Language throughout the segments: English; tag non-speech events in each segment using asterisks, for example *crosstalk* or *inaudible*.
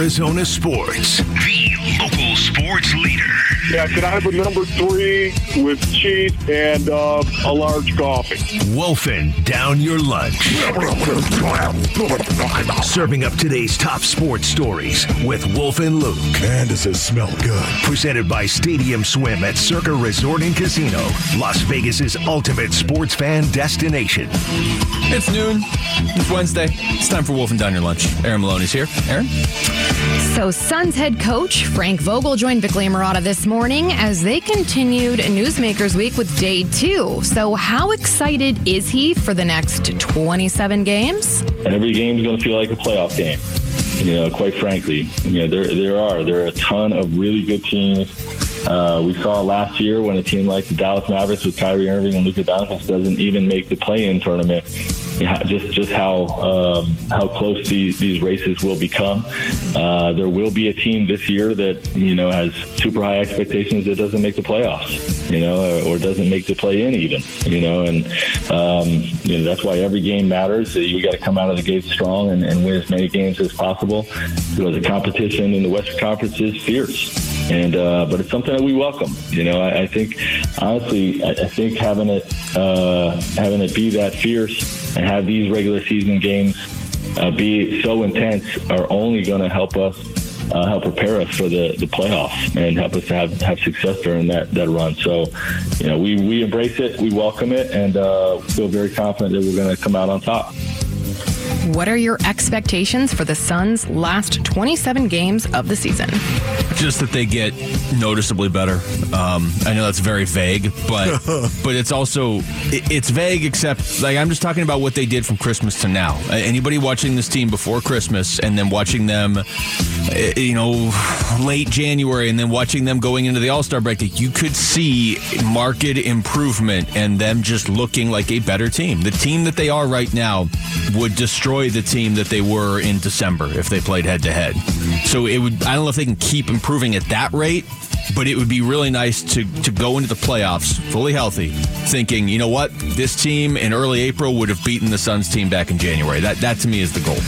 Arizona sports, the local sports leader. Yeah, can I have a number three with cheese and uh, a large coffee? Wolfing down your lunch. Serving up today's top sports stories with Wolf and Luke. Man, does it smell good. Presented by Stadium Swim at Circa Resort and Casino, Las Vegas's ultimate sports fan destination. It's noon. It's Wednesday. It's time for Wolf and Down Your Lunch. Aaron Maloney's here. Aaron? So, Suns head coach Frank Vogel joined Vic Lamarada this morning as they continued Newsmakers Week with day two. So, how excited is he for the next 27 games? Every game is going to feel like a playoff game. You know, quite frankly, you know, there there are there are a ton of really good teams. Uh, we saw last year when a team like the Dallas Mavericks with Kyrie Irving and Luka Doncic doesn't even make the play-in tournament. Just just how um, how close these these races will become. Uh, there will be a team this year that you know has super high expectations that doesn't make the playoffs, you know, or, or doesn't make the play-in even, you know, and um, you know that's why every game matters. You got to come out of the gate strong and, and win as many games as possible because the competition in the Western Conference is fierce and uh, but it's something that we welcome. You know, I, I think honestly, I, I, think having it uh, having it be that fierce and have these regular season games uh, be so intense are only going to help us. Uh, help prepare us for the, the playoffs and help us to have, have success during that, that run. So, you know, we, we embrace it, we welcome it, and uh, feel very confident that we're going to come out on top. What are your expectations for the Suns' last 27 games of the season? Just that they get noticeably better. Um, I know that's very vague, but *laughs* but it's also it, it's vague. Except like I'm just talking about what they did from Christmas to now. Anybody watching this team before Christmas and then watching them, eh, you know, late January and then watching them going into the All Star break, you could see marked improvement and them just looking like a better team. The team that they are right now would destroy the team that they were in December if they played head to head. So it would. I don't know if they can keep improving at that rate, but it would be really nice to to go into the playoffs fully healthy, thinking, you know what, this team in early April would have beaten the Suns team back in January. That that to me is the goal.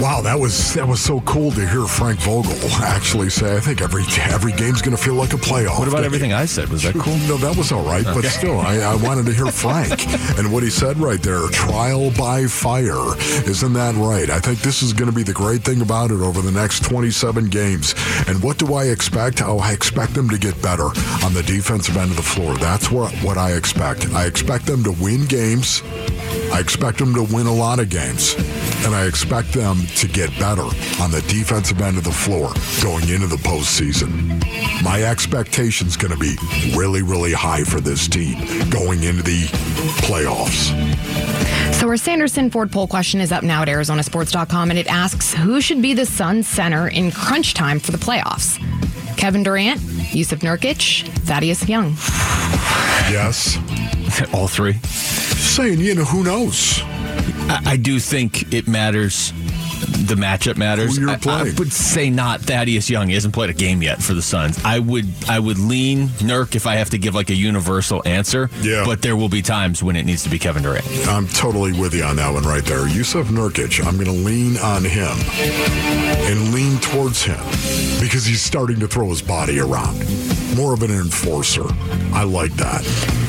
Wow, that was that was so cool to hear Frank Vogel actually say. I think every every game's going to feel like a playoff. What about game. everything I said? Was that cool? *laughs* No, that was all right. Okay. But still, I, I wanted to hear Frank *laughs* and what he said right there. Trial by fire, isn't that right? I think this is going to be the great thing about it over the next 27 games. And what do I expect? Oh, I expect them to get better on the defensive end of the floor. That's what what I expect. I expect them to win games. I expect them to win a lot of games. And I expect them to get better on the defensive end of the floor going into the postseason. My expectation's going to be really, really high for this team going into the playoffs. So our Sanderson Ford poll question is up now at ArizonaSports.com, and it asks who should be the Suns center in crunch time for the playoffs? Kevin Durant, Jusuf Nurkic, Thaddeus Young. Yes. All three. Saying, you know, who knows? I, I do think it matters the matchup matters. Who you're I, I, would say not Thaddeus Young. He hasn't played a game yet for the Suns. I would I would lean Nurk if I have to give like a universal answer. Yeah. But there will be times when it needs to be Kevin Durant. I'm totally with you on that one right there. Jusuf Nurkic, I'm going to lean on him and lean towards him because he's starting to throw his body around. More of an enforcer. I like that.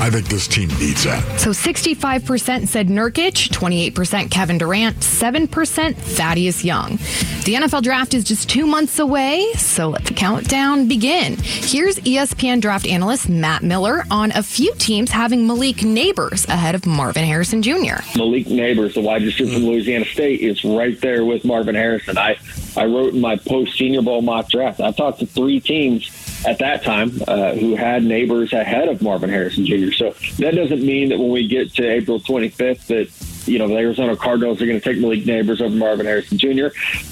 I think this team needs that. So 65% said Nurkic, 28% Kevin Durant, 7% Thaddeus Young. The NFL draft is just two months away, so let the countdown begin. Here's ESPN draft analyst Matt Miller on a few teams having Malik Nabers ahead of Marvin Harrison Jr. Malik Nabers, the wide receiver from Louisiana State, is right there with Marvin Harrison. I, I wrote in my post Senior Bowl mock draft. I talked to three teams at that time uh, who had Nabers ahead of Marvin Harrison Jr. So that doesn't mean that when we get to April 25th that you know the Arizona Cardinals are going to take Malik Nabers over Marvin Harrison Jr.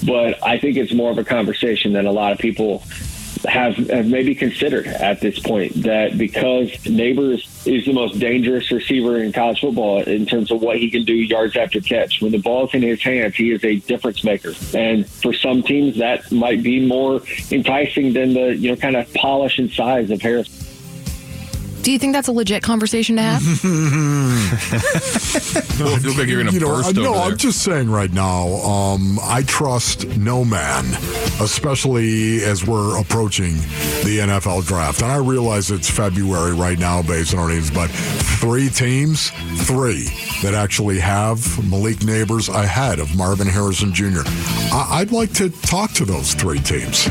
But I think it's more of a conversation than a lot of people have, have maybe considered at this point that because Nabers is the most dangerous receiver in college football in terms of what he can do yards after catch. When the ball's in his hands, he is a difference maker. And for some teams, that might be more enticing than the you know kind of polish and size of Harris. Do you think that's a legit conversation to have? *laughs* you look like you're going to You know, burst no, over. I'm just saying right now, um, I trust no man, especially as we're approaching the NFL draft. And I realize it's February right now based on our names, but three teams, three that actually have Malik Nabers ahead of Marvin Harrison Jr. I- I'd like to talk to those three teams.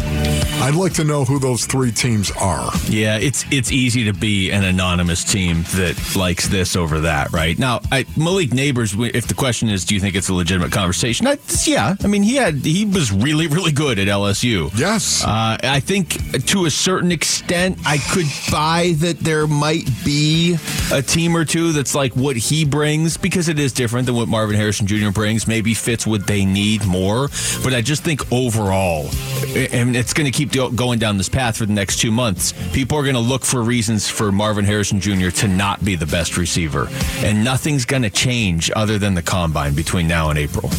I'd like to know who those three teams are. Yeah, it's it's easy to be an anonymous team that likes this over that, right? Now, I, Malik Nabers. If the question is, do you think it's a legitimate conversation? I, yeah, I mean, he had he was really really good at LSU. Yes. Uh, I think to a certain extent, I could buy that there might be a team or two that's like what he brings because it is different than what Marvin Harrison Jr. brings. Maybe fits what they need more, but I just think overall, and it's going to keep going down this path for the next two months. People are going to look for reasons for Marvin Harrison Jr. to not be the best receiver, and nothing's going to change other than the combine between now and April.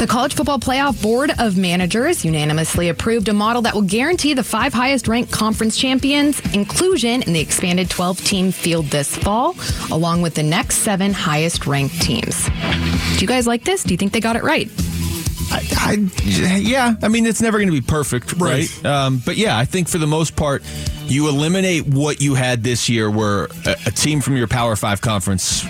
The College Football Playoff Board of Managers unanimously approved a model that will guarantee the five highest ranked conference champions inclusion in the expanded 12 team field this fall, along with the next seven highest ranked teams. Do you guys like this? Do you think they got it right? I, I, yeah, I mean, it's never going to be perfect, right? Right. Um, but yeah, I think for the most part, you eliminate what you had this year, where a, a team from your Power Five conference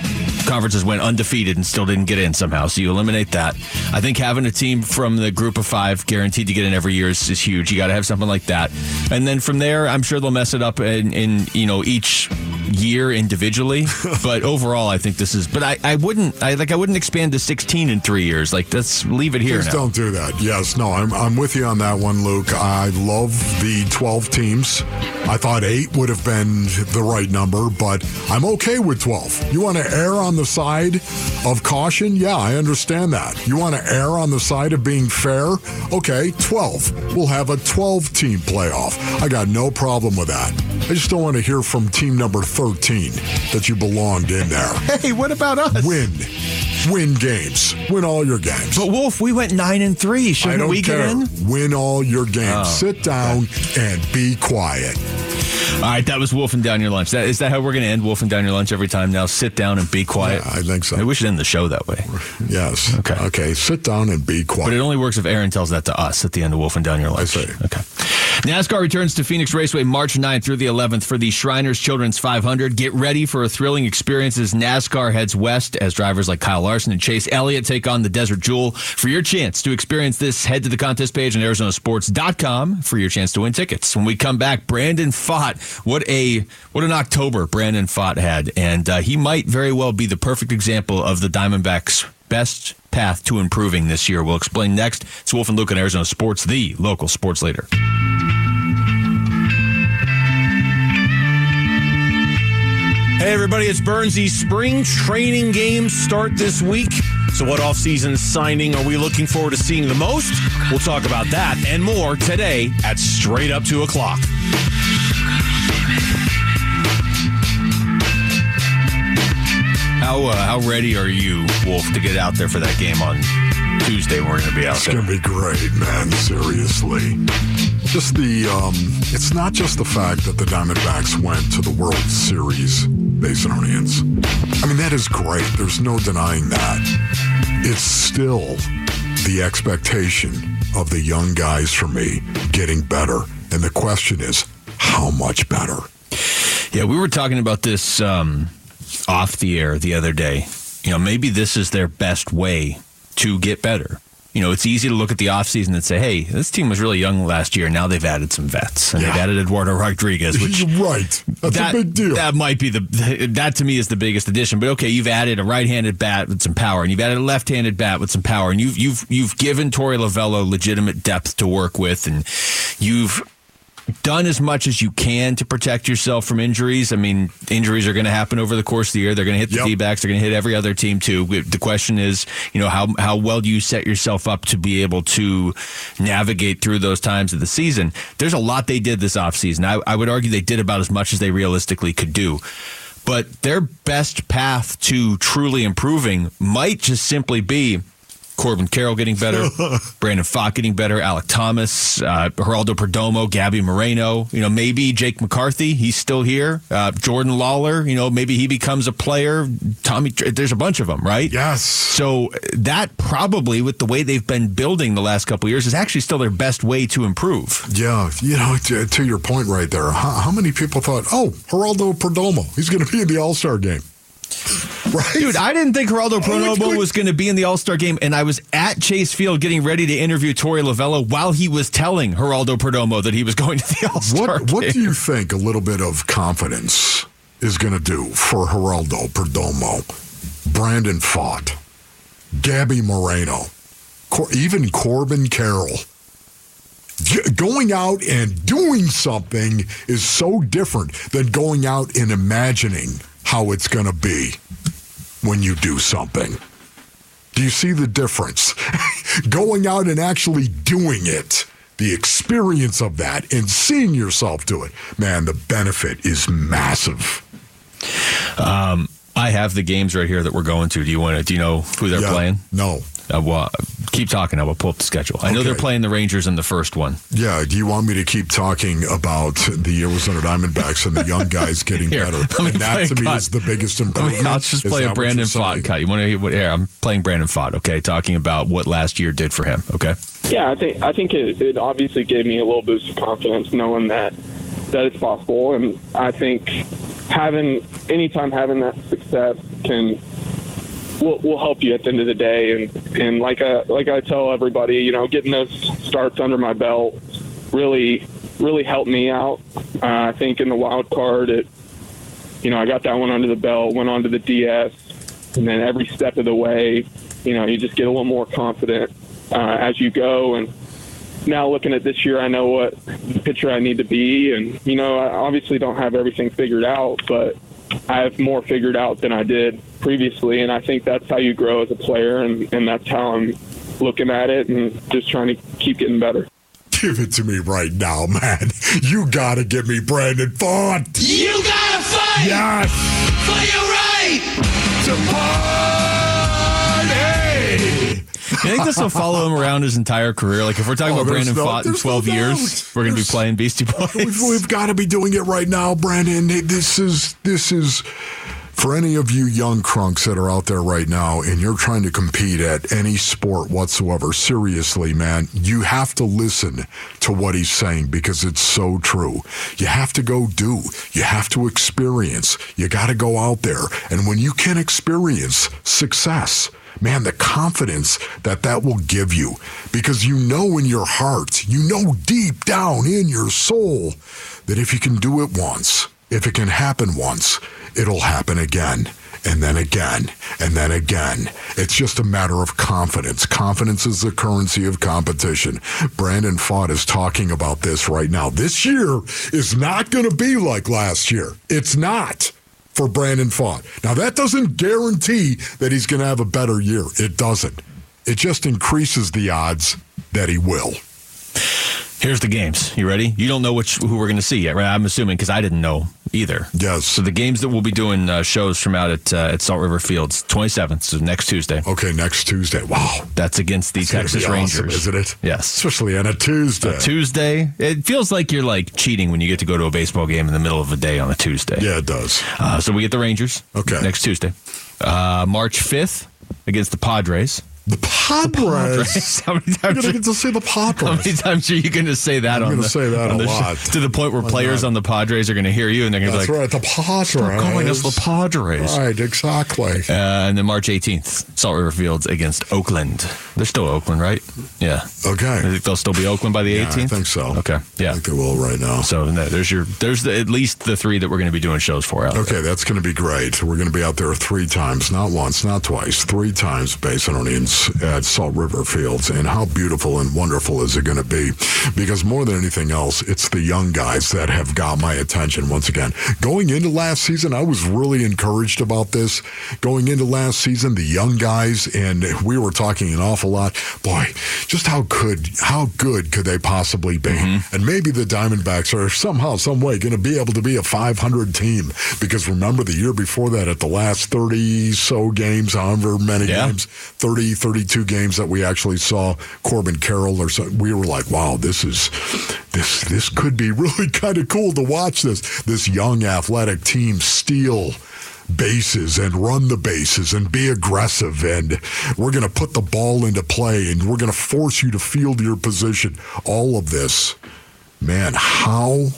conferences went undefeated and still didn't get in somehow. So you eliminate that. I think having a team from the group of five guaranteed to get in every year is, is huge. You got to have something like that, and then from there, I'm sure they'll mess it up in, in you know each year individually. *laughs* but overall, I think this is. But I, I wouldn't. I like. I wouldn't expand to 16 in three years. Like, let's leave it here. Please now. don't do that. Yes, no, I'm, I'm with you on that one, Luke. I love the 12 teams. I thought eight would have been the right number, but I'm okay with 12. You want to err on the side of caution? Yeah, I understand that. You want to err on the side of being fair? Okay, 12. We'll have a 12 team playoff. I got no problem with that. I just don't want to hear from team number 13 that you belonged in there. *laughs* Hey, what about us? Win. Win games. Win all your games. But Wolf, we went nine and three. I Shouldn't don't we care. get in? Oh, Win all your games. Oh. Sit down and be quiet. All right, that was wolfing down your lunch. That is that how we're going to end wolfing down your lunch every time? Now sit down and be quiet. Yeah, I think so. Maybe we should end the show that way. *laughs* Yes. Okay. Okay. Sit down and be quiet. But it only works if Aaron tells that to us at the end of wolfing down your lunch. I see. Okay. NASCAR returns to Phoenix Raceway March 9th through the 11th for the Shriners Children's 500. Get ready for a thrilling experience as NASCAR heads west as drivers like Kyle Larson and Chase Elliott take on the Desert Jewel. For your chance to experience this, head to the contest page on ArizonaSports.com for your chance to win tickets. When we come back, Brandon Pfaadt. What a what an October Brandon Pfaadt had, and uh, he might very well be the perfect example of the Diamondbacks' best path to improving this year. We'll explain next. It's Wolf and Luke on Arizona Sports, the local sports leader. Hey everybody, it's Burnsy. Spring training games start this week. So what off-season signing are we looking forward to seeing the most? We'll talk about that and more today at Straight Up 2 o'clock. How uh, how ready are you, Wolf, to get out there for that game on Tuesday? We're going to be out It's there. gonna be great, man. Seriously. Just the um it's not just the fact that the Diamondbacks went to the World Series Basinonians. I mean that is great. There's no denying that. It's still the expectation of the young guys for me getting better. And the question is, how much better? Yeah, we were talking about this um, off the air the other day. You know, maybe this is their best way to get better. You know, it's easy to look at the offseason and say, hey, this team was really young last year. Now they've added some vets. And they've added Eduardo Rodriguez, which You're right. That's that, a big deal. That might be the *laughs* that to me is the biggest addition. But okay, you've added a right-handed bat with some power, and you've added a left-handed bat with some power, and you've you've you've given Torey Lovullo legitimate depth to work with, and you've done as much as you can to protect yourself from injuries. I mean, injuries are going to happen over the course of the year. They're going to hit the Yep. D-backs. They're going to hit every other team too. The question is, you know, how how well do you set yourself up to be able to navigate through those times of the season? There's a lot they did this offseason. I, I would argue they did about as much as they realistically could do. But their best path to truly improving might just simply be Corbin Carroll getting better, *laughs* Brandon Pfaadt getting better, Alek Thomas, uh, Geraldo Perdomo, Gabby Moreno. You know, maybe Jake McCarthy, he's still here. Uh, Jordan Lawlar, you know, maybe he becomes a player. Tommy, there's a bunch of them, right? Yes. So that probably, with the way they've been building the last couple years, is actually still their best way to improve. Yeah, you know, to, to your point right there, how, how many people thought, oh, Geraldo Perdomo, he's going to be in the All Star game? *laughs* Right? Dude, I didn't think Geraldo oh, it's Perdomo was going to be in the All Star game, and I was at Chase Field getting ready to interview Torey Lovullo while he was telling Geraldo Perdomo that he was going to the *laughs* All Star What, game. what do you think a little bit of confidence is going to do for Geraldo Perdomo, Brandon Pfaadt, Gabby Moreno, Cor- even Corbin Carroll? Going out and doing something is so different than going out and imagining how it's going to be when you do something. Do you see the difference? *laughs* Going out and actually doing it, the experience of that and seeing yourself do it, man, the benefit is massive. Um, I have the games right here that we're going to. Do you want to? Do you know who they're Yeah. playing? No. Uh, well, keep talking. I will pull up the schedule. I know Okay. they're playing the Rangers in the first one. Yeah. Do you want me to keep talking about the Arizona Diamondbacks and the young guys *laughs* getting Here, better? let me and play that to a me cut. is the biggest Let improvement. me, I'll just Is play a Brandon you're Pfaadt saying? cut. You want to hear what? Here, I'm playing Brandon Pfaadt. Okay, talking about what last year did for him. Okay. Yeah, I think I think it, it obviously gave me a little boost of confidence knowing that that it's possible, and I think having anytime having that success can will, will help you at the end of the day. And and like I like I tell everybody, you know, getting those starts under my belt really really helped me out. Uh, I think in the wild card, it you know I got that one under the belt, went on to the DS, and then every step of the way, you know, you just get a little more confident uh, as you go. And now looking at this year, I know what pitcher I need to be, and you know, I obviously don't have everything figured out, but I have more figured out than I did previously, and I think that's how you grow as a player, and, and that's how I'm looking at it, and just trying to keep getting better. Give it to me right now, man. You got to give me Brandon Pfaadt. You gotta fight Yes. for your right. To party. I think this will follow him around his entire career? Like if we're talking Oh, about Brandon no- Pfaadt in there's no 12 years, we're going to be playing Beastie Boys. We've, we've got to be doing it right now, Brandon. This is this is for any of you young crunks that are out there right now, and you're trying to compete at any sport whatsoever. Seriously, man, you have to listen to what he's saying because it's so true. You have to go do. You have to experience. You got to go out there, and when you can experience success man, the confidence that that will give you because you know in your heart, you know deep down in your soul that if you can do it once, if it can happen once, it'll happen again. And then again, and then again. It's just a matter of confidence. Confidence is the currency of competition. Brandon Pfaadt is talking about this right now. This year is not going to be like last year. It's not for Brandon Pfaadt. Now, that doesn't guarantee that he's going to have a better year. It doesn't. It just increases the odds that he will. Here's the games. You ready? You don't know which who we're going to see yet, right? I'm assuming because I didn't know either. Yes. So the games that we'll be doing uh, shows from out at uh, at Salt River Fields, 27th, so next Tuesday. Okay, next Tuesday. Wow. That's against the It's Texas be awesome, Rangers, isn't it? Yes. Especially on a Tuesday. A Tuesday. It feels like you're like cheating when you get to go to a baseball game in the middle of a day on a Tuesday. Yeah, it does. Uh, so we get the Rangers. Okay. Next Tuesday, uh, March 5th against the Padres. The Padres. *laughs* How many You're times? going to to see the How many times are you going to say that I'm gonna the, say that a the lot. to the point where players not? on the Padres are going to hear you and they're going to be That's like, right. The Padres. "Stop calling us the Padres." Right, exactly. Uh, and then March 18th, Salt River Fields against Oakland. They're still Oakland, right? Yeah. I Okay. think they'll still be Oakland by the Yeah, 18th. I think so. Okay. I Yeah. think they will right now. So no, there's your there's the, at least the three that we're going to be doing shows for out. there. Okay, that's going to be great. We're going to be out there three times, not once, not twice, three times, Based on Basin At Salt River Fields. And how beautiful and wonderful is it going to be? Because more than anything else, it's the young guys that have got my attention once again. Going into last season, I was really encouraged about this. Going into last season, the young guys, and we were talking an awful lot. Boy, just how good, how good could they possibly be? Mm-hmm. And maybe the Diamondbacks are somehow, some way going to be able to be a 500 team. Because remember the year before that, at the last 30 so games, however many Yeah. games, 30, 32 games that we actually saw Corbin Carroll or so, we were like, wow, this is this this could be *laughs* really kind of cool to watch this. This young athletic team steal bases and run the bases and be aggressive and we're going to put the ball into play and we're going to force you to field your position. All of this man how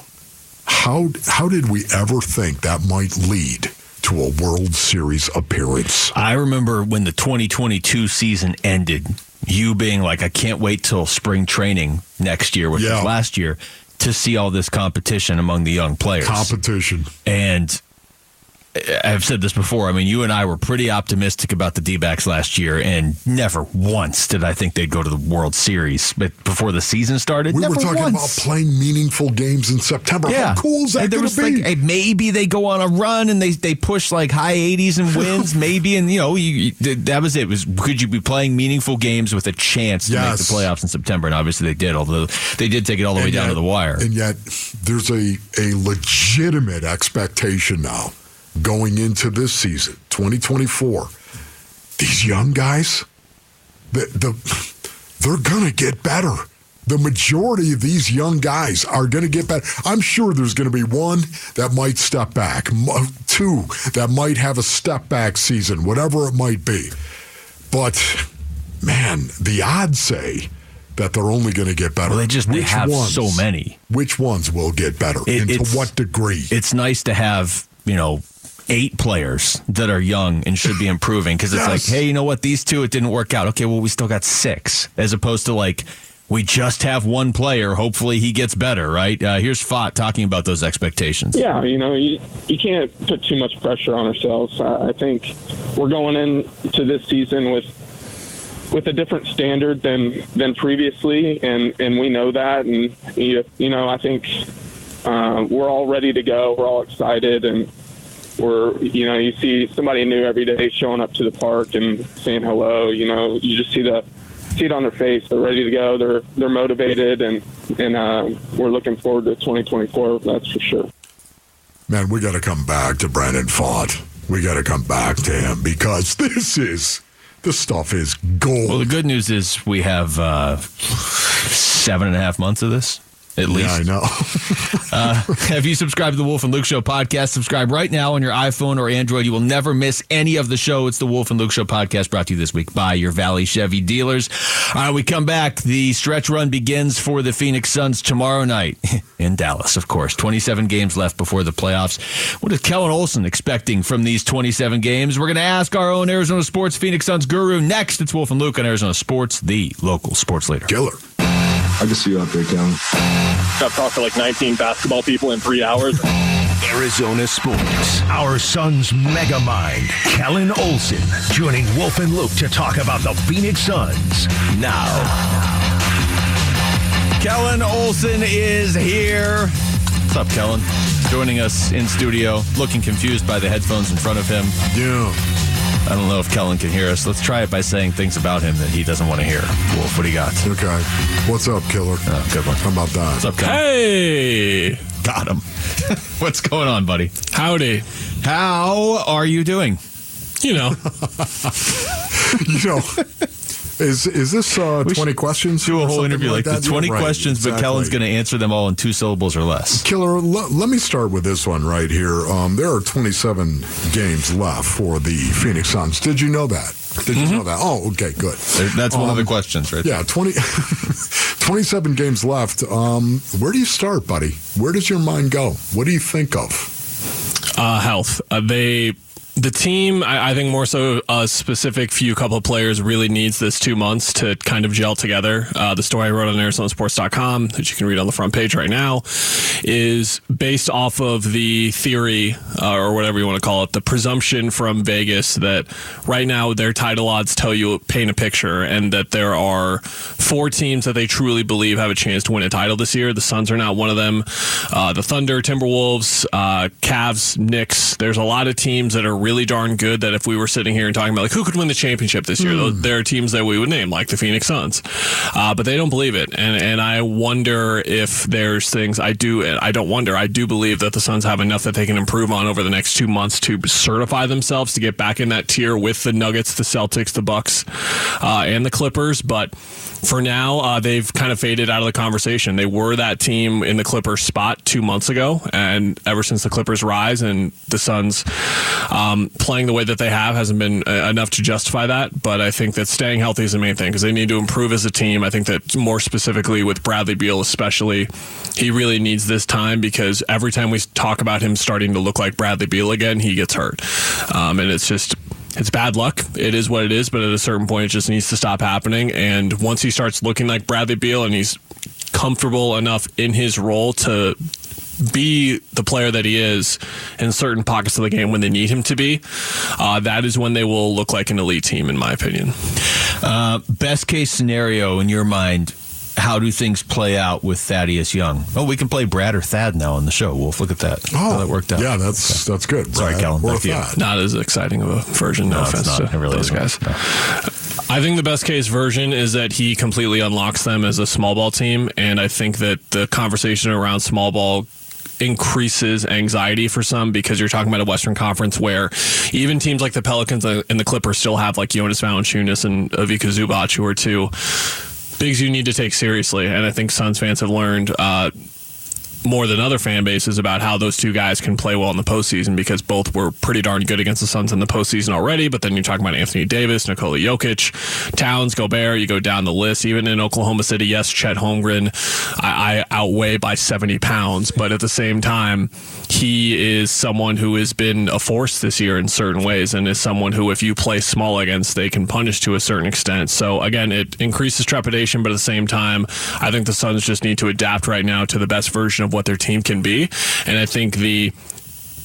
how how did we ever think that might lead to a World Series appearance? I remember when the 2022 season ended, you being like, I can't wait till spring training next year, which Yeah. was last year, to see all this competition among the young players. Competition. And I've said this before. I mean, you and I were pretty optimistic about the D backs last year, and never once did I think they'd go to the World Series. But before the season started, We were talking once. about playing meaningful games in September. Yeah, How cool is that And there was be? like hey, maybe they go on a run and they they push like high 80s and wins, *laughs* maybe, and you know you, you, that was it. Was could you be playing meaningful games with a chance to Yes. make the playoffs in September? And obviously they did, although they did take it all the way And down to the wire. And yet, there's a, a legitimate expectation now going into this season, 2024. These young guys, the, the, they're going to get better. The majority of these young guys are going to get better. I'm sure there's going to be one that might step back, uh, two that might have a step back season, whatever it might be. But man, the odds say that they're only going to get better. Well, they just they Which have ones? so many. Which ones will get better? It- and to what degree? It's nice to have you know eight players that are young and should be improving because it's Yes. like, hey, you know what? These two it didn't work out. Okay, well we still got six, as opposed to like. We just have one player. Hopefully, he gets better. Right? Uh, here's Pfaadt talking about those expectations. Yeah, you know, you, you can't put too much pressure on ourselves. I, I think we're going into this season with with a different standard than than previously, and and we know that. And you, you know, I think uh, we're all ready to go. We're all excited, and we're you know, you see somebody new every day showing up to the park and saying hello. You know, you just see the see it on their face. They're ready to go. They're they're motivated, and and uh, we're looking forward to 2024. That's for sure. Man, we got to come back to Brandon Pfaadt. We got to come back to him because *laughs* this is this stuff is gold. Well, the good news is we have uh, seven and a half months of this, at least. yeah, I know. *laughs* Uh, have you subscribed to the Wolf and Luke Show podcast? Subscribe right now on your iPhone or Android. You will never miss any of the show. It's the Wolf and Luke Show podcast brought to you this week by your Valley Chevy dealers. All right, we come back. The stretch run begins for the Phoenix Suns tomorrow night *laughs* in Dallas, of course. 27 games left before the playoffs. What is Kellan Olson expecting from these 27 games? We're going to ask our own Arizona Sports Phoenix Suns guru next. It's Wolf and Luke on Arizona Sports, the local sports leader. Killer. I can see you out there, Kellan. I've talked to like 19 basketball people in three hours. Arizona Sports. Our son's mega mind, Kellan Olson, joining Wolf and Luke to talk about the Phoenix Suns. Now, Kellan Olson is here. What's up, Kellan? Joining us in studio, looking confused by the headphones in front of him. Yeah. I don't know if Kellan can hear us. Let's try it by saying things about him that he doesn't want to hear. Wolf, what do you got? Okay. What's up, Killer? Oh, good one. How about that? What's up, Kellan? Hey, Got him. *laughs* What's going on, buddy? howdy. How are you doing? You know, *laughs* you know, is is this uh, 20 questions? Do a whole interview like, that? the 20 Yeah, right, questions, but. Kellan's going to answer them all in two syllables or less. Killer, le- let me start with this one right here. Um, there are 27 games left for the Phoenix Suns. Did you know that? Did you know that? Oh, okay, good. That's one of the Um, questions, right? Yeah, 20, *laughs* 27 games left. Um, where do you start, buddy? Where does your mind go? What do you think of? uh, health. Uh, they, the team, I, I think more so a specific few couple of players really needs this two months to kind of gel together. Uh, the story I wrote on ArizonaSports.com, that you can read on the front page right now, is based off of the theory, uh, or whatever you want to call it, the presumption from Vegas that right now their title odds tell you, paint a picture, and that there are four teams that they truly believe have a chance to win a title this year. The Suns are not one of them. Uh, the Thunder, Timberwolves, uh, Cavs, Knicks. There's a lot of teams that are really darn good that if we were sitting here and talking about like who could win the championship this year, Hmm. there are teams that we would name like the Phoenix Suns, uh, but they don't believe it, and and I wonder if there's things I do. I don't wonder. I do believe that the Suns have enough that they can improve on over the next two months to certify themselves to get back in that tier with the Nuggets, the Celtics, the Bucks, uh, and the Clippers, but. For now, uh, they've kind of faded out of the conversation. They were that team in the Clippers spot two months ago, and ever since the Clippers rise and the Suns um, playing the way that they have hasn't been uh, enough to justify that. But I think that staying healthy is the main thing because they need to improve as a team. I think that more specifically with Bradley Beal, especially, he really needs this time because every time we talk about him starting to look like Bradley Beal again, he gets hurt, um, and it's just it's bad luck. It is what it is, but at a certain point, it just needs to stop happening. And once he starts looking like Bradley Beal and he's comfortable enough in his role to be the player that he is in certain pockets of the game when they need him to be, uh, that is when they will look like an elite team, in my opinion. Uh, best case scenario in your mind, how do things play out with Thaddeus Young? Oh, we can play Brad or Thad now on the show. Wolf, look at that. How that worked out. Oh, Yeah, that's that's good. Sorry, Brad. Kellan. Or Back you. Thad. Not as exciting of a version, no, No, it's offense not. to It really those isn't. guys. I think the best case version is that he completely unlocks them as a small ball team, and I think that the conversation around small ball increases anxiety for some because you're talking about a Western Conference where even teams like the Pelicans and the Clippers still have like Jonas Valanciunas and Ivica Zubac who are two bigs you need to take seriously, and I think Suns fans have learned. Uh, more than other fan bases about how those two guys can play well in the postseason because both were pretty darn good against the Suns in the postseason already. But then you're talking about Anthony Davis, Nikola Jokic, Towns, Gobert. You go down the list. Even in Oklahoma City, yes, Chet Holmgren, I, I outweigh by 70 pounds, but at the same time, he is someone who has been a force this year in certain ways, and is someone who, if you play small against, they can punish to a certain extent. So again, it increases trepidation, but at the same time, I think the Suns just need to adapt right now to the best version of what their team can be, and I think the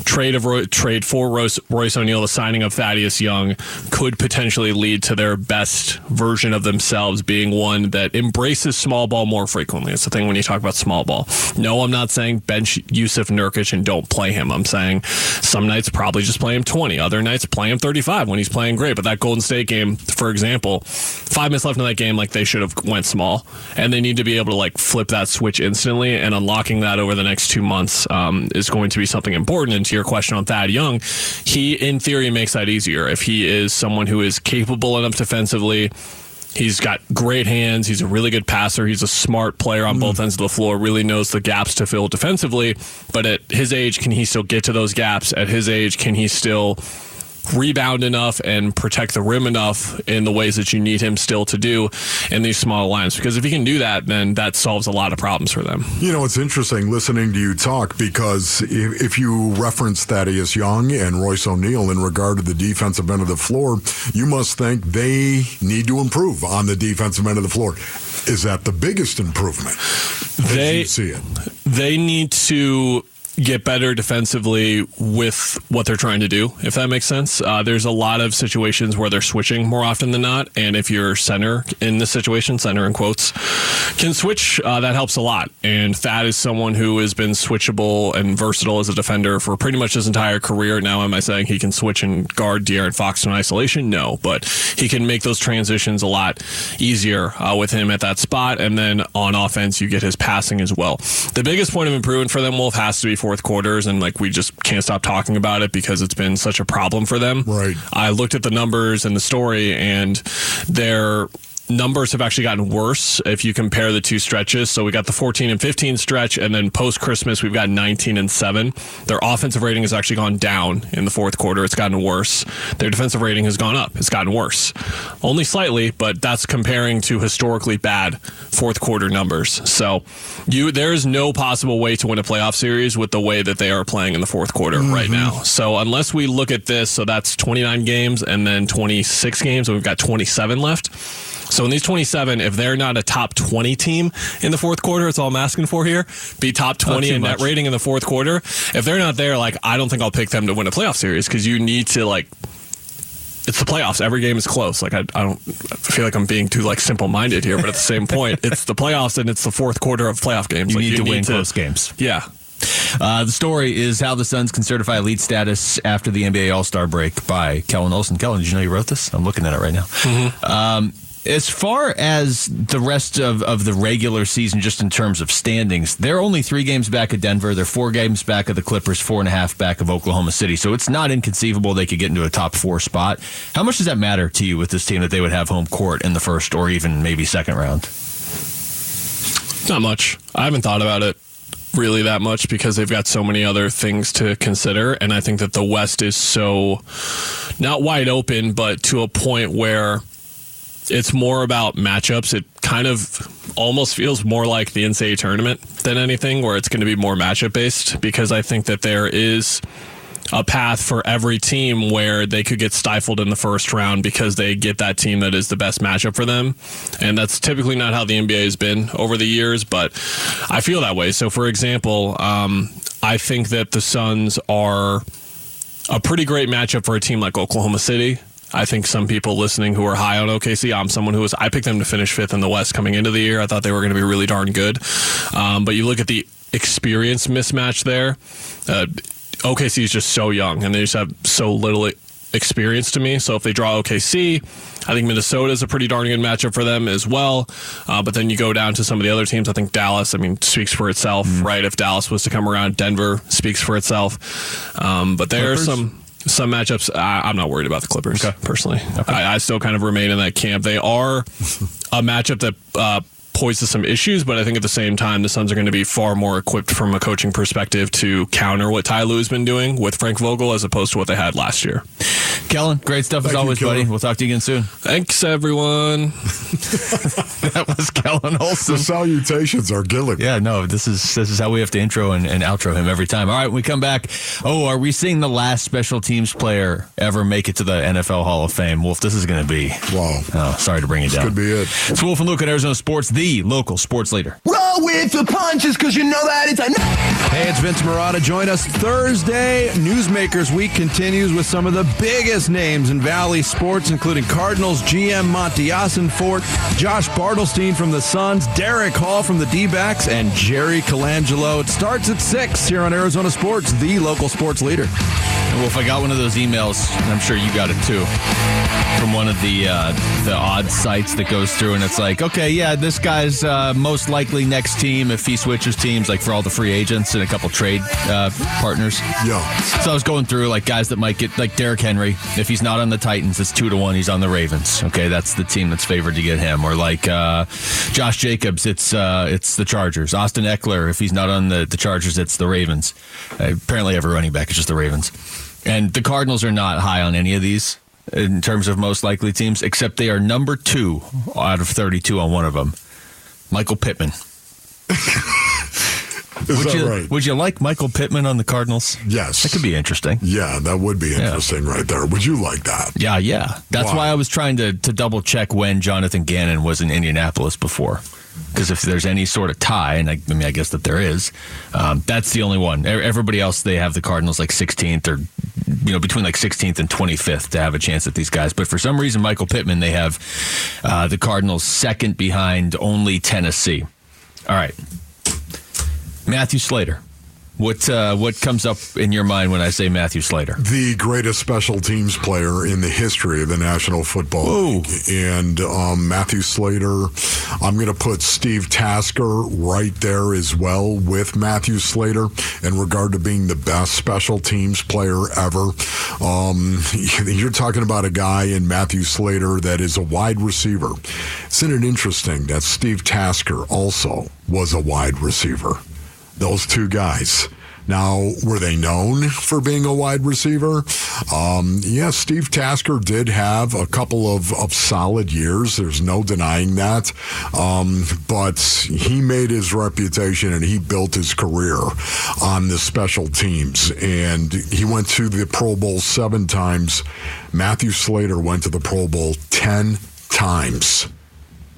trade of Roy, trade for Royce, Royce O'Neale, the signing of Thaddeus Young, could potentially lead to their best version of themselves being one that embraces small ball more frequently. It's the thing when you talk about small ball. No, I'm not saying bench Jusuf Nurkic and don't play him. I'm saying some nights probably just play him 20, other nights play him 35 when he's playing great. But that Golden State game, for example, five minutes left in that game, like they should have went small, and they need to be able to like flip that switch instantly. And unlocking that over the next two months um, is going to be something important. And to your question on Thad Young, he in theory makes that easier if he is someone who is capable enough defensively. He's got great hands. He's a really good passer. He's a smart player on both mm. ends of the floor. Really knows the gaps to fill defensively. But at his age, can he still get to those gaps? At his age, can he still rebound enough and protect the rim enough in the ways that you need him still to do in these small lines? Because if he can do that, then that solves a lot of problems for them. You know, it's interesting listening to you talk because if, if you reference Thaddeus Young and Royce O'Neale in regard to the defensive end of the floor, you must think they need to improve on the defensive end of the floor. Is that the biggest improvement? They- see it. They need to get better defensively with what they're trying to do, if that makes sense. Uh, there's a lot of situations where they're switching more often than not. And if you're center in this situation, center in quotes, can switch, uh, that helps a lot. And Thad is someone who has been switchable and versatile as a defender for pretty much his entire career. Now, am I saying he can switch and guard De'Aaron Fox in isolation? No, but he can make those transitions a lot easier uh, with him at that spot. And then on offense, you get his passing as well. The biggest point of improvement for them, Wolf, has to be fourth quarters. And like we just can't stop talking about it because it's been such a problem for them. Right. I looked at the numbers and the story, and their numbers have actually gotten worse if you compare the two stretches. So we got the 14 and 15 stretch, and then post Christmas, we've got 19 and 7. Their offensive rating has actually gone down in the fourth quarter. It's gotten worse. Their defensive rating has gone up. It's gotten worse. Only slightly, but that's comparing to historically bad fourth quarter numbers. So you there is no possible way to win a playoff series with the way that they are playing in the fourth quarter right mm-hmm. now. So unless we look at this, so that's 29 games and then 26 games, and we've got 27 left. So in these 27, if they're not a top 20 team in the fourth quarter, that's all I'm asking for here. Be top 20 too in net rating in the fourth quarter. If they're not there, like I don't think I'll pick them to win a playoff series because you need to like it's the playoffs. Every game is close. Like I, I don't I feel like I'm being too like simple minded here, but at the same *laughs* point, it's the playoffs and it's the fourth quarter of playoff games. You Like, need to win close games. Yeah. Uh, the story is how the Suns can certify elite status after the NBA All Star break by Kellan Olson. Kellan, did you know you wrote this? I'm looking at it right now. Um, as far as the rest of, of the regular season, just in terms of standings, they're only three games back of Denver. They're four games back of the Clippers, four and a half back of Oklahoma City. So it's not inconceivable they could get into a top four spot. How much does that matter to you with this team that they would have home court in the first or even maybe second round? Not much. I haven't thought about it really that much because they've got so many other things to consider. And I think that the West is so not wide open, but to a point where it's more about matchups. It kind of almost feels more like the NCAA tournament than anything, where it's going to be more matchup based because I think that there is a path for every team where they could get stifled in the first round because they get that team that is the best matchup for them. And that's typically not how the NBA has been over the years, but I feel that way. So, for example, um, I think that the Suns are a pretty great matchup for a team like Oklahoma City. I think some people listening who are high on OKC, I'm someone who was, I picked them to finish fifth in the West coming into the year. I thought they were going to be really darn good. Um, but you look at the experience mismatch there. Uh, OKC is just so young and they just have so little experience to me. So if they draw OKC, I think Minnesota is a pretty darn good matchup for them as well. Uh, but then you go down to some of the other teams. I think Dallas, I mean, speaks for itself, right? If Dallas was to come around, Denver speaks for itself. Um, but there Clippers? are some some matchups. I, I'm not worried about the Clippers personally. I, I still kind of remain in that camp. They are *laughs* a matchup that. Uh, Poses some issues, but I think at the same time, the Suns are going to be far more equipped from a coaching perspective to counter what Ty Lue's been doing with Frank Vogel as opposed to what they had last year. Kellan, great stuff as Thank you, always, buddy. We'll talk to you again soon. Thanks, everyone. *laughs* that was Kellan Olson. The salutations are killing. Yeah, no, this is this is how we have to intro and, and outro him every time. All right, when we come back. Oh, are we seeing the last special teams player ever make it to the NFL Hall of Fame? Wolf, this is going to be. Wow. Oh, sorry to bring you down. Could be it. It's Wolf and Luke at Arizona Sports, the local sports leader. Roll with the punches, cause you know that it's a. Hey, it's Vince Marotta. Join us Thursday. Newsmakers Week continues with some of the biggest names in Valley sports, including Cardinals GM Monty Fort, Josh Bartelstein from the Suns, Derrick Hall from the D-backs, and Jerry Colangelo. It starts at 6 here on Arizona Sports, the local sports leader. Well, if I got one of those emails, and I'm sure you got it too, from one of the uh, the odd sites that goes through, and it's like, okay, yeah, this guy's uh, most likely next team if he switches teams, like for all the free agents and a couple trade uh, partners. Yeah. So I was going through like guys that might get like Derrick Henry. If he's not on the Titans, it's two to one. He's on the Ravens. Okay, that's the team that's favored to get him. Or like uh, Josh Jacobs, it's uh, it's the Chargers. Austin Ekeler, if he's not on the, the Chargers, it's the Ravens. Uh, apparently, every running back is just the Ravens. And the Cardinals are not high on any of these in terms of most likely teams, except they are number two out of 32 on one of them. Michael Pittman. *laughs* Is would that you, right? Would you like Michael Pittman on the Cardinals? Yes. That could be interesting. Yeah, that would be interesting right there. Would you like that? Yeah, yeah. That's Why? why I was trying to, to double check when Jonathan Gannon was in Indianapolis before. Because if there's any sort of tie, and I, I mean, I guess that there is, um, that's the only one. Everybody else, they have the Cardinals like 16th or, you know, between like 16th and 25th to have a chance at these guys. But for some reason, Michael Pittman, they have uh, the Cardinals second behind only Tennessee. All right. Matthew Slater. What uh, what comes up in your mind when I say Matthew Slater? The greatest special teams player in the history of the National Football League. And um, Matthew Slater, I'm going to put Steve Tasker right there as well with Matthew Slater in regard to being the best special teams player ever. Um, *laughs* you're talking about a guy in Matthew Slater that is a wide receiver. Isn't it interesting that Steve Tasker also was a wide receiver? Those two guys. Now, were they known for being a wide receiver? Um, yes, Steve Tasker did have a couple of, of solid years. There's no denying that. Um, but he made his reputation and he built his career on the special teams. And he went to the Pro Bowl seven times. Matthew Slater went to the Pro Bowl 10 times.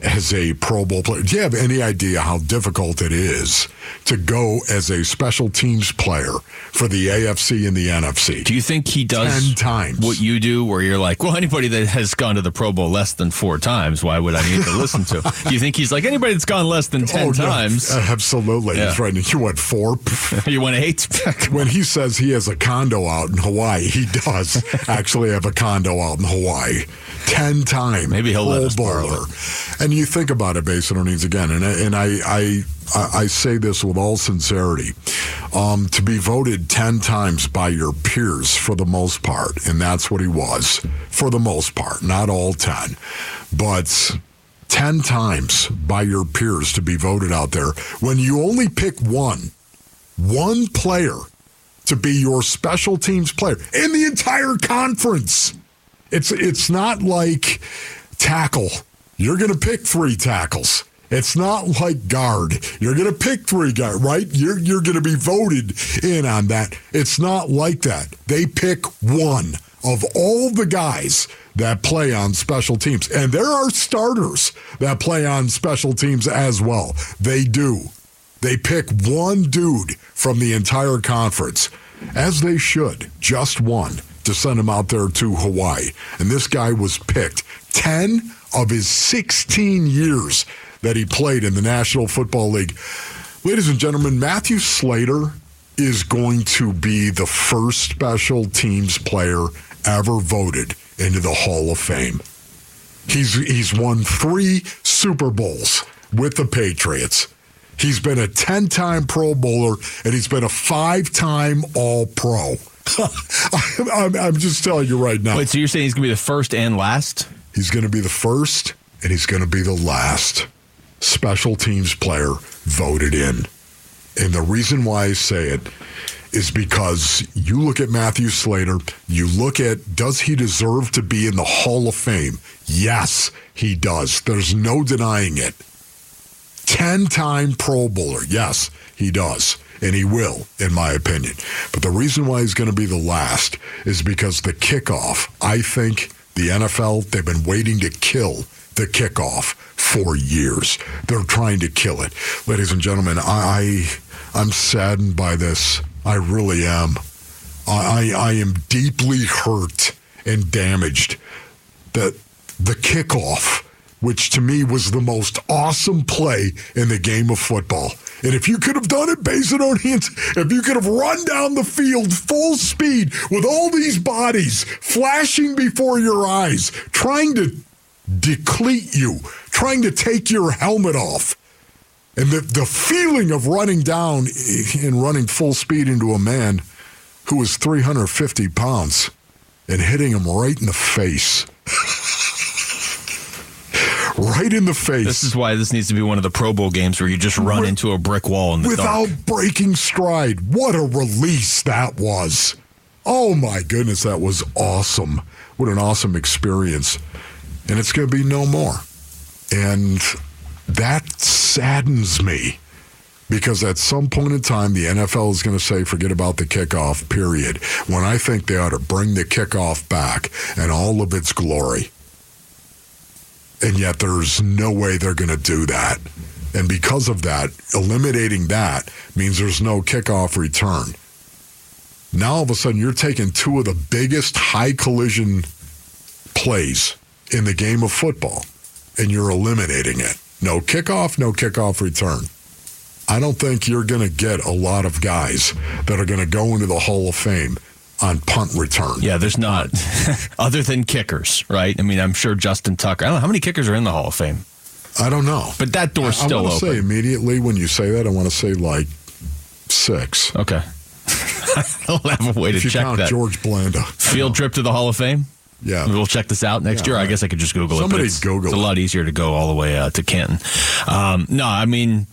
As a Pro Bowl player. Do you have any idea how difficult it is to go as a special teams player for the AFC and the NFC? Do you think he does 10 times. what you do, where you're like, well, anybody that has gone to the Pro Bowl less than four times, why would I need to listen to? *laughs* Do you think he's like anybody that's gone less than oh, ten Oh, no, times? Uh, absolutely. Yeah. He's right. You went four. *laughs* you went eight. *laughs* when he says he has a condo out in Hawaii, he does actually have a condo out in Hawaii. Ten time. Maybe he'll let us Bowler. And you think about it, Basin Earnings again, and and I I I say this with all sincerity, um, to be voted ten times by your peers for the most part, and that's what he was for the most part, not all ten, but. 10 times by your peers to be voted out there when you only pick one, one player to be your special teams player in the entire conference. It's it's not like tackle. You're going to pick three tackles. It's not like guard. You're going to pick three guard, right? You're you're going to be voted in on that. It's not like that. They pick one of all the guys that play on special teams. And there are starters that play on special teams as well. They do. They pick one dude from the entire conference, as they should, just one, to send him out there to Hawaii. And this guy was picked 10 of his 16 years that he played in the National Football League. Ladies and gentlemen, Matthew Slater is going to be the first special teams player ever voted into the Hall of Fame. He's he's won three Super Bowls with the Patriots. He's been a 10 time Pro Bowler and he's been a five time All Pro. *laughs* I'm, I'm just telling you right now. Wait, so you're saying he's going to be the first and last? He's going to be the first and he's going to be the last special teams player voted in. And the reason why I say it is because you look at Matthew Slater, you look at does he deserve to be in the Hall of Fame? Yes, he does. There's no denying it. 10 time Pro Bowler. Yes, he does. And he will, in my opinion. But the reason why he's going to be the last is because the kickoff, I think the NFL, they've been waiting to kill the kickoff for years. They're trying to kill it. Ladies and gentlemen, I, I I'm saddened by this. I really am. I, I I am deeply hurt and damaged that the kickoff, which to me was the most awesome play in the game of football. And if you could have done it, based on Basinonians, if you could have run down the field full speed with all these bodies flashing before your eyes, trying to decleat you, trying to take your helmet off. And the, the feeling of running down and running full speed into a man who was 350 pounds and hitting him right in the face. *laughs* right in the face. This is why this needs to be one of the Pro Bowl games where you just run With- into a brick wall in the without dark. breaking stride. What a release that was. Oh my goodness, that was awesome. What an awesome experience. And it's going to be no more. And that saddens me because at some point in time, the NFL is going to say, forget about the kickoff, period. When I think they ought to bring the kickoff back and all of its glory. And yet there's no way they're going to do that. And because of that, eliminating that means there's no kickoff return. Now all of a sudden you're taking two of the biggest high collision plays in the game of football and you're eliminating it. No kickoff, no kickoff return. I don't think you're going to get a lot of guys that are going to go into the Hall of Fame on punt return. Yeah, there's not. *laughs* Other than kickers, right? I mean, I'm sure Justin Tucker. I don't know how many kickers are in the Hall of Fame. I don't know. But that door's I, still I want to open. say immediately when you say that, I want to say like six. Okay. *laughs* I'll have a way to if you check that. George Blanda. Field trip to the Hall of Fame? Yeah. We'll check this out next Yeah, year. I guess I could just Google Somebody it. But it's, Google it's a lot easier to go all the way uh, to Canton. Um, no, I mean,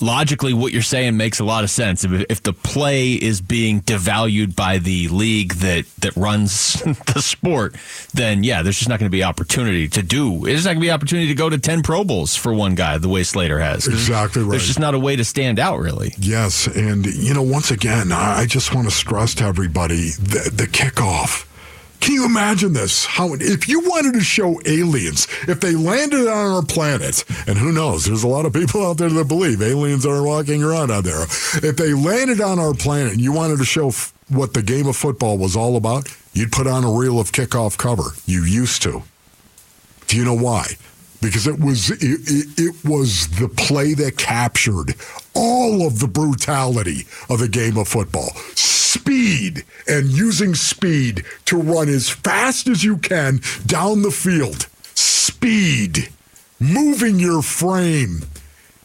logically, what you're saying makes a lot of sense. If, if the play is being devalued by the league that, that runs *laughs* the sport, then yeah, there's just not going to be opportunity to do. There's not going to be opportunity to go to 10 Pro Bowls for one guy the way Slater has. Exactly right. There's just not a way to stand out, really. Yes, and you know, once again, I I just want to stress to everybody the, the kickoff. Can you imagine this? How if you wanted to show aliens, if they landed on our planet, and who knows, there's a lot of people out there that believe aliens are walking around out there. If they landed on our planet and you wanted to show f- what the game of football was all about, you'd put on a reel of kickoff cover. You used to. Do you know why? Because it was it, it, it was the play that captured all of the brutality of the game of football. Speed and using speed to run as fast as you can down the field. Speed, moving your frame,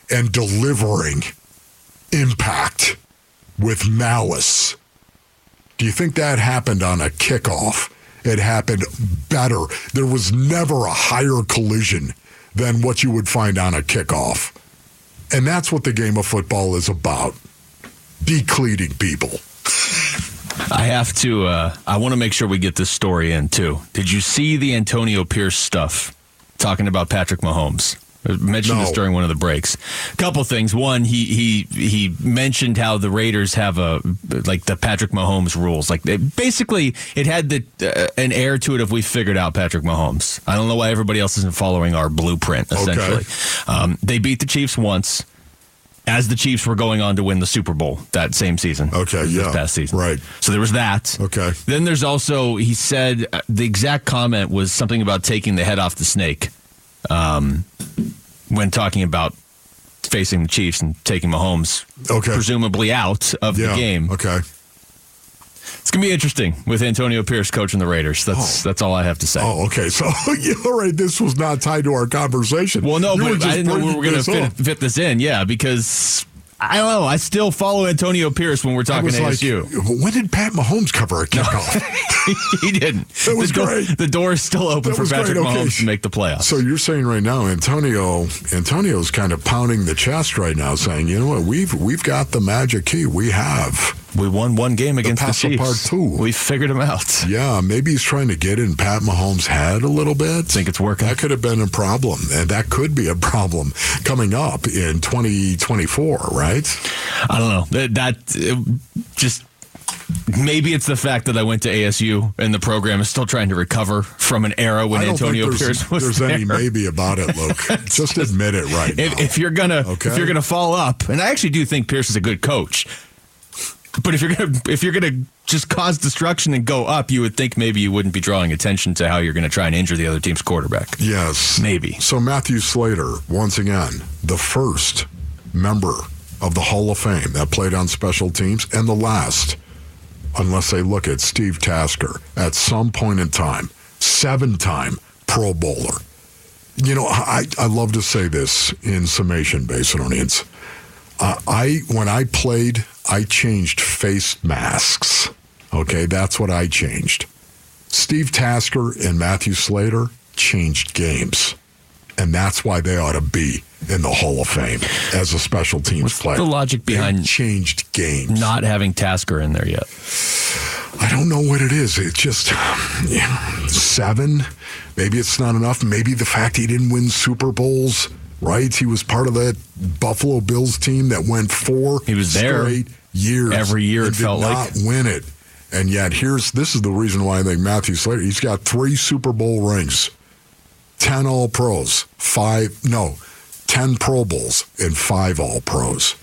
and delivering impact with malice. Do you think that happened on a kickoff? It happened better. There was never a higher collision than what you would find on a kickoff. And that's what the game of football is about decleating people. I have to. Uh, I want to make sure we get this story in too. Did you see the Antonio Pierce stuff talking about Patrick Mahomes? Mentioned this during one of the breaks. A couple things. One, he he he mentioned how the Raiders have a like the Patrick Mahomes rules. Like they, basically, it had the uh, an air to it of we figured out Patrick Mahomes. I don't know why everybody else isn't following our blueprint. Essentially, um, they beat the Chiefs once. As the Chiefs were going on to win the Super Bowl that same season. Okay, yeah, past season. right. So there was that. Okay. Then there's also he said uh, the exact comment was something about taking the head off the snake, um, when talking about facing the Chiefs and taking Mahomes, Okay. presumably out of Yeah. the game. Okay. It's gonna be interesting with Antonio Pierce coaching the Raiders. That's that's all I have to say. Oh, okay. *laughs* So, all right, this was not tied to our conversation. Well, no, You but I didn't know we were going to fit, fit this in. Yeah, because I don't know. I still follow Antonio Pierce when we're talking was like, ASU. when did Pat Mahomes cover a kickoff? *laughs* he didn't. That was the door, great. The door is still open That for Patrick great, okay. Mahomes to make the playoffs. So you're saying right now, Antonio, Antonio's kind of pounding the chest right now, saying, "You know what? We've we've got the magic key. We have." We won one game against the, pass Chiefs. two. We figured him out. Yeah, maybe he's trying to get in Pat Mahomes' head a little bit. Think it's working? That could have been a problem, and that could be a problem coming up in 2024, right? I don't know. That, that just maybe it's the fact that I went to ASU and the program is still trying to recover from an era when I Antonio there's, Pierce was there's there. any maybe about it, Luke. *laughs* Just admit it right if, now. if you're gonna Okay. if you're gonna fall up, and I actually do think Pierce is a good coach, but if you're gonna if you're gonna just cause destruction and go up, you would think maybe you wouldn't be drawing attention to how you're gonna try and injure the other team's quarterback. Yes. Maybe. So Matthew Slater, once again, the first member of the Hall of Fame that played on special teams, and the last, unless they look at Steve Tasker, at some point in time, seven time Pro Bowler. You know, I, I love to say this in summation, Basinonians. Uh, I when I played, I changed face masks. Okay, that's what I changed. Steve Tasker and Matthew Slater changed games. And that's why they ought to be in the Hall of Fame as a special teams What's player. the logic They behind changed games? Not having Tasker in there yet. I don't know what it is. It's just yeah, seven. Maybe it's not enough. Maybe the fact he didn't win Super Bowls, right? He was part of that Buffalo Bills team that went four He was there straight years. every year, it felt did like. not win it. And yet, here's this is the reason why I think Matthew Slater. He's got three Super Bowl rings, ten All Pros, five no, ten Pro Bowls, and five All Pros.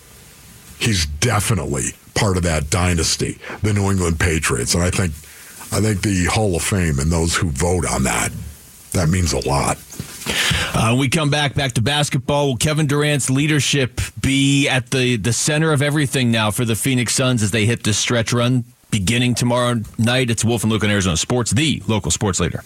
He's definitely part of that dynasty, the New England Patriots, and I think, I think the Hall of Fame and those who vote on that, that means a lot. Uh, we come back back to basketball. Will Kevin Durant's leadership be at the, the center of everything now for the Phoenix Suns as they hit this stretch run beginning tomorrow night? It's Wolf and Luke on Arizona Sports, the local sports leader.